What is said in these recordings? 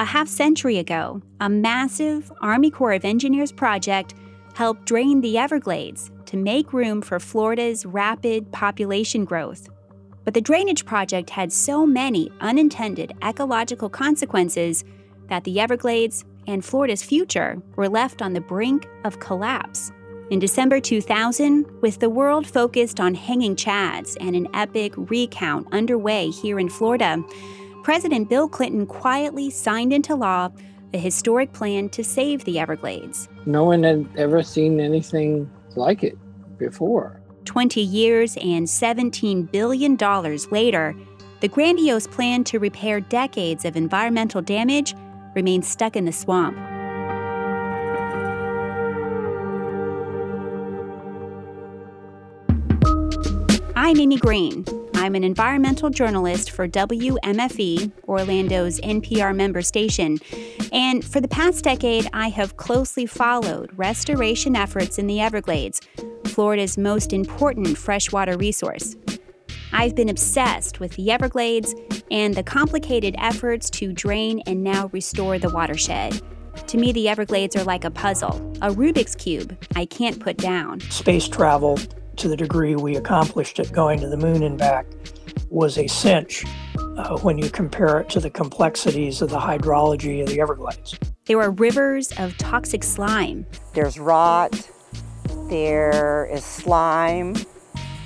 A half century ago, a massive Army Corps of Engineers project helped drain the Everglades to make room for Florida's rapid population growth. But the drainage project had so many unintended ecological consequences that the Everglades and Florida's future were left on the brink of collapse. In December 2000, with the world focused on hanging chads and an epic recount underway here in Florida, President Bill Clinton quietly signed into law a historic plan to save the Everglades. No one had ever seen anything like it before. 20 years and $17 billion later, the grandiose plan to repair decades of environmental damage remains stuck in the swamp. I'm Amy Green. I'm an environmental journalist for WMFE, Orlando's NPR member station. And for the past decade, I have closely followed restoration efforts in the Everglades, Florida's most important freshwater resource. I've been obsessed with the Everglades and the complicated efforts to drain and now restore the watershed. To me, the Everglades are like a puzzle, a Rubik's Cube I can't put down. Space travel to the degree we accomplished it going to the moon and back was a cinch uh, when you compare it to the complexities of the hydrology of the Everglades. There are rivers of toxic slime. There's rot, there is slime,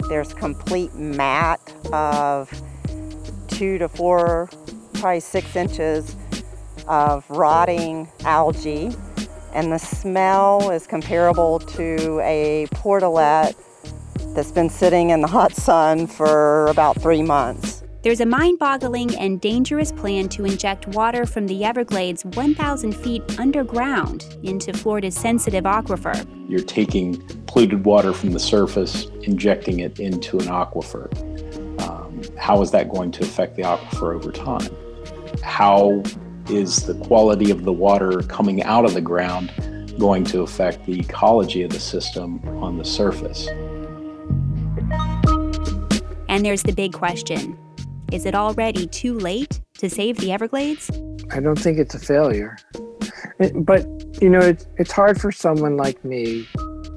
there's complete mat of two to four, probably six inches of rotting algae. And the smell is comparable to a portalet that's been sitting in the hot sun for about three months. There's a mind boggling and dangerous plan to inject water from the Everglades 1,000 feet underground into Florida's sensitive aquifer. You're taking polluted water from the surface, injecting it into an aquifer. Um, how is that going to affect the aquifer over time? How is the quality of the water coming out of the ground going to affect the ecology of the system on the surface? And there's the big question Is it already too late to save the Everglades? I don't think it's a failure. But, you know, it's, it's hard for someone like me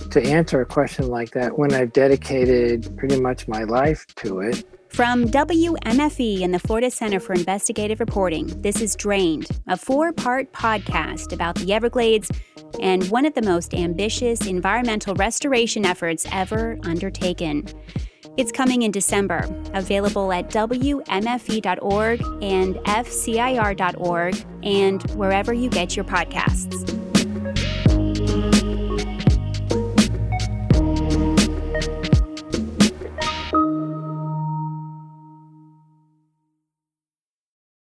to answer a question like that when I've dedicated pretty much my life to it. From WMFE and the Florida Center for Investigative Reporting, this is Drained, a four part podcast about the Everglades and one of the most ambitious environmental restoration efforts ever undertaken. It's coming in December, available at WMFE.org and FCIR.org and wherever you get your podcasts.